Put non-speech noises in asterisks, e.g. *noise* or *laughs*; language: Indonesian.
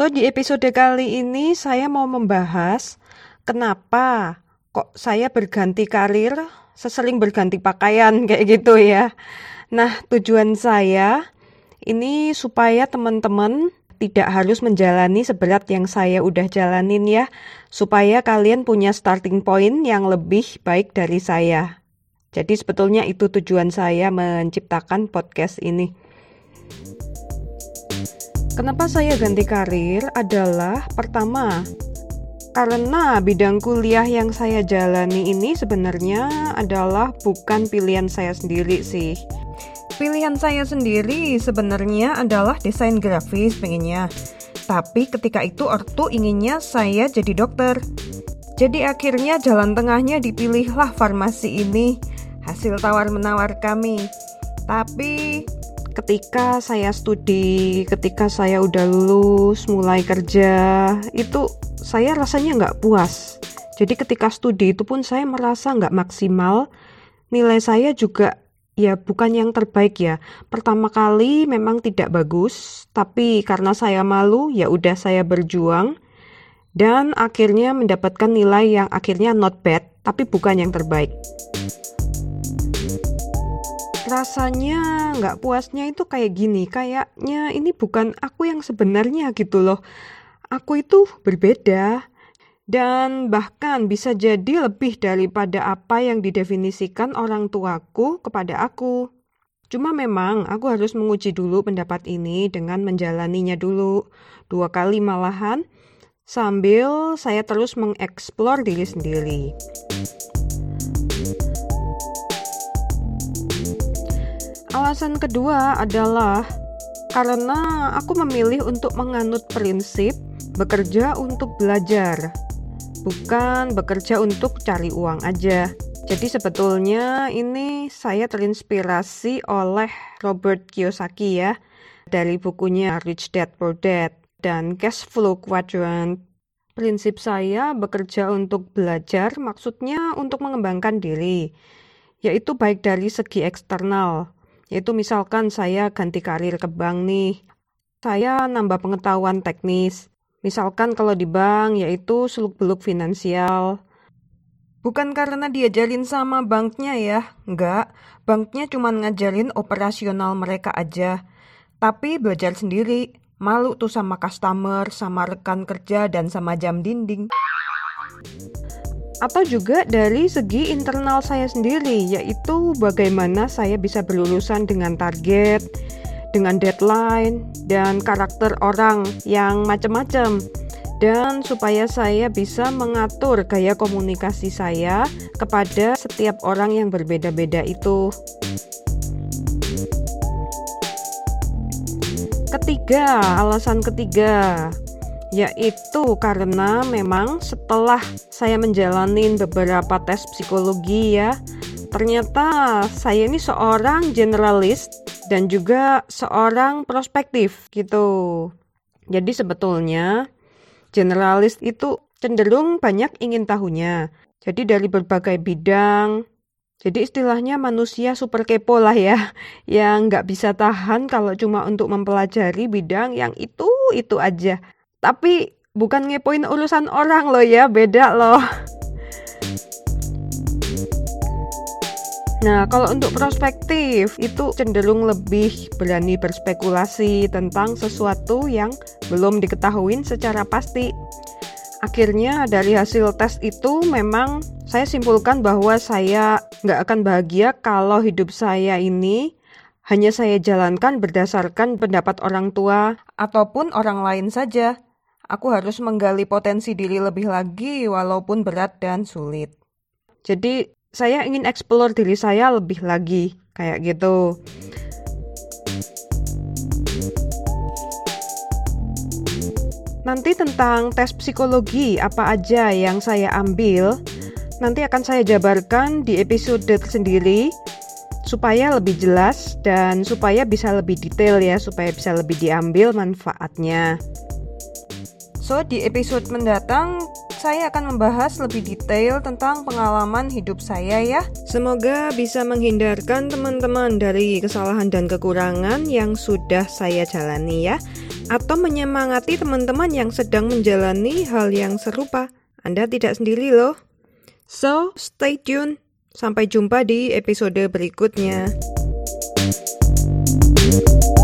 So, di episode kali ini saya mau membahas kenapa kok saya berganti karir, sesering berganti pakaian *laughs* kayak gitu ya. Nah, tujuan saya ini supaya teman-teman tidak harus menjalani seberat yang saya udah jalanin ya, supaya kalian punya starting point yang lebih baik dari saya. Jadi sebetulnya itu tujuan saya menciptakan podcast ini. Kenapa saya ganti karir adalah pertama, karena bidang kuliah yang saya jalani ini sebenarnya adalah bukan pilihan saya sendiri sih Pilihan saya sendiri sebenarnya adalah desain grafis pengennya. Tapi ketika itu ortu inginnya saya jadi dokter. Jadi akhirnya jalan tengahnya dipilihlah farmasi ini. Hasil tawar-menawar kami. Tapi ketika saya studi, ketika saya udah lulus, mulai kerja, itu saya rasanya nggak puas. Jadi ketika studi itu pun saya merasa nggak maksimal. Nilai saya juga ya bukan yang terbaik ya. Pertama kali memang tidak bagus, tapi karena saya malu ya udah saya berjuang dan akhirnya mendapatkan nilai yang akhirnya not bad, tapi bukan yang terbaik. Rasanya nggak puasnya itu kayak gini, kayaknya ini bukan aku yang sebenarnya gitu loh. Aku itu berbeda, dan bahkan bisa jadi lebih daripada apa yang didefinisikan orang tuaku kepada aku. Cuma memang aku harus menguji dulu pendapat ini dengan menjalaninya dulu, dua kali malahan, sambil saya terus mengeksplor diri sendiri. Alasan kedua adalah karena aku memilih untuk menganut prinsip bekerja untuk belajar bukan bekerja untuk cari uang aja. Jadi sebetulnya ini saya terinspirasi oleh Robert Kiyosaki ya dari bukunya Rich Dad Poor Dad dan Cash Flow Quadrant. Prinsip saya bekerja untuk belajar maksudnya untuk mengembangkan diri, yaitu baik dari segi eksternal, yaitu misalkan saya ganti karir ke bank nih, saya nambah pengetahuan teknis, Misalkan kalau di bank yaitu seluk-beluk finansial. Bukan karena diajarin sama banknya ya, enggak. Banknya cuma ngajarin operasional mereka aja. Tapi belajar sendiri, malu tuh sama customer, sama rekan kerja, dan sama jam dinding. Atau juga dari segi internal saya sendiri, yaitu bagaimana saya bisa berurusan dengan target, dengan deadline dan karakter orang yang macam-macam dan supaya saya bisa mengatur gaya komunikasi saya kepada setiap orang yang berbeda-beda itu. Ketiga, alasan ketiga yaitu karena memang setelah saya menjalani beberapa tes psikologi ya, ternyata saya ini seorang generalis dan juga seorang prospektif gitu. Jadi sebetulnya generalis itu cenderung banyak ingin tahunya. Jadi dari berbagai bidang. Jadi istilahnya manusia super kepo lah ya, *laughs* yang nggak bisa tahan kalau cuma untuk mempelajari bidang yang itu itu aja. Tapi bukan ngepoin urusan orang loh ya, beda loh. Nah, kalau untuk prospektif itu cenderung lebih berani berspekulasi tentang sesuatu yang belum diketahui secara pasti. Akhirnya dari hasil tes itu memang saya simpulkan bahwa saya nggak akan bahagia kalau hidup saya ini hanya saya jalankan berdasarkan pendapat orang tua ataupun orang lain saja. Aku harus menggali potensi diri lebih lagi walaupun berat dan sulit. Jadi saya ingin explore diri saya lebih lagi kayak gitu. Nanti tentang tes psikologi apa aja yang saya ambil, nanti akan saya jabarkan di episode tersendiri supaya lebih jelas dan supaya bisa lebih detail ya, supaya bisa lebih diambil manfaatnya. So, di episode mendatang saya akan membahas lebih detail tentang pengalaman hidup saya ya. Semoga bisa menghindarkan teman-teman dari kesalahan dan kekurangan yang sudah saya jalani ya atau menyemangati teman-teman yang sedang menjalani hal yang serupa. Anda tidak sendiri loh. So, stay tune. Sampai jumpa di episode berikutnya. thank you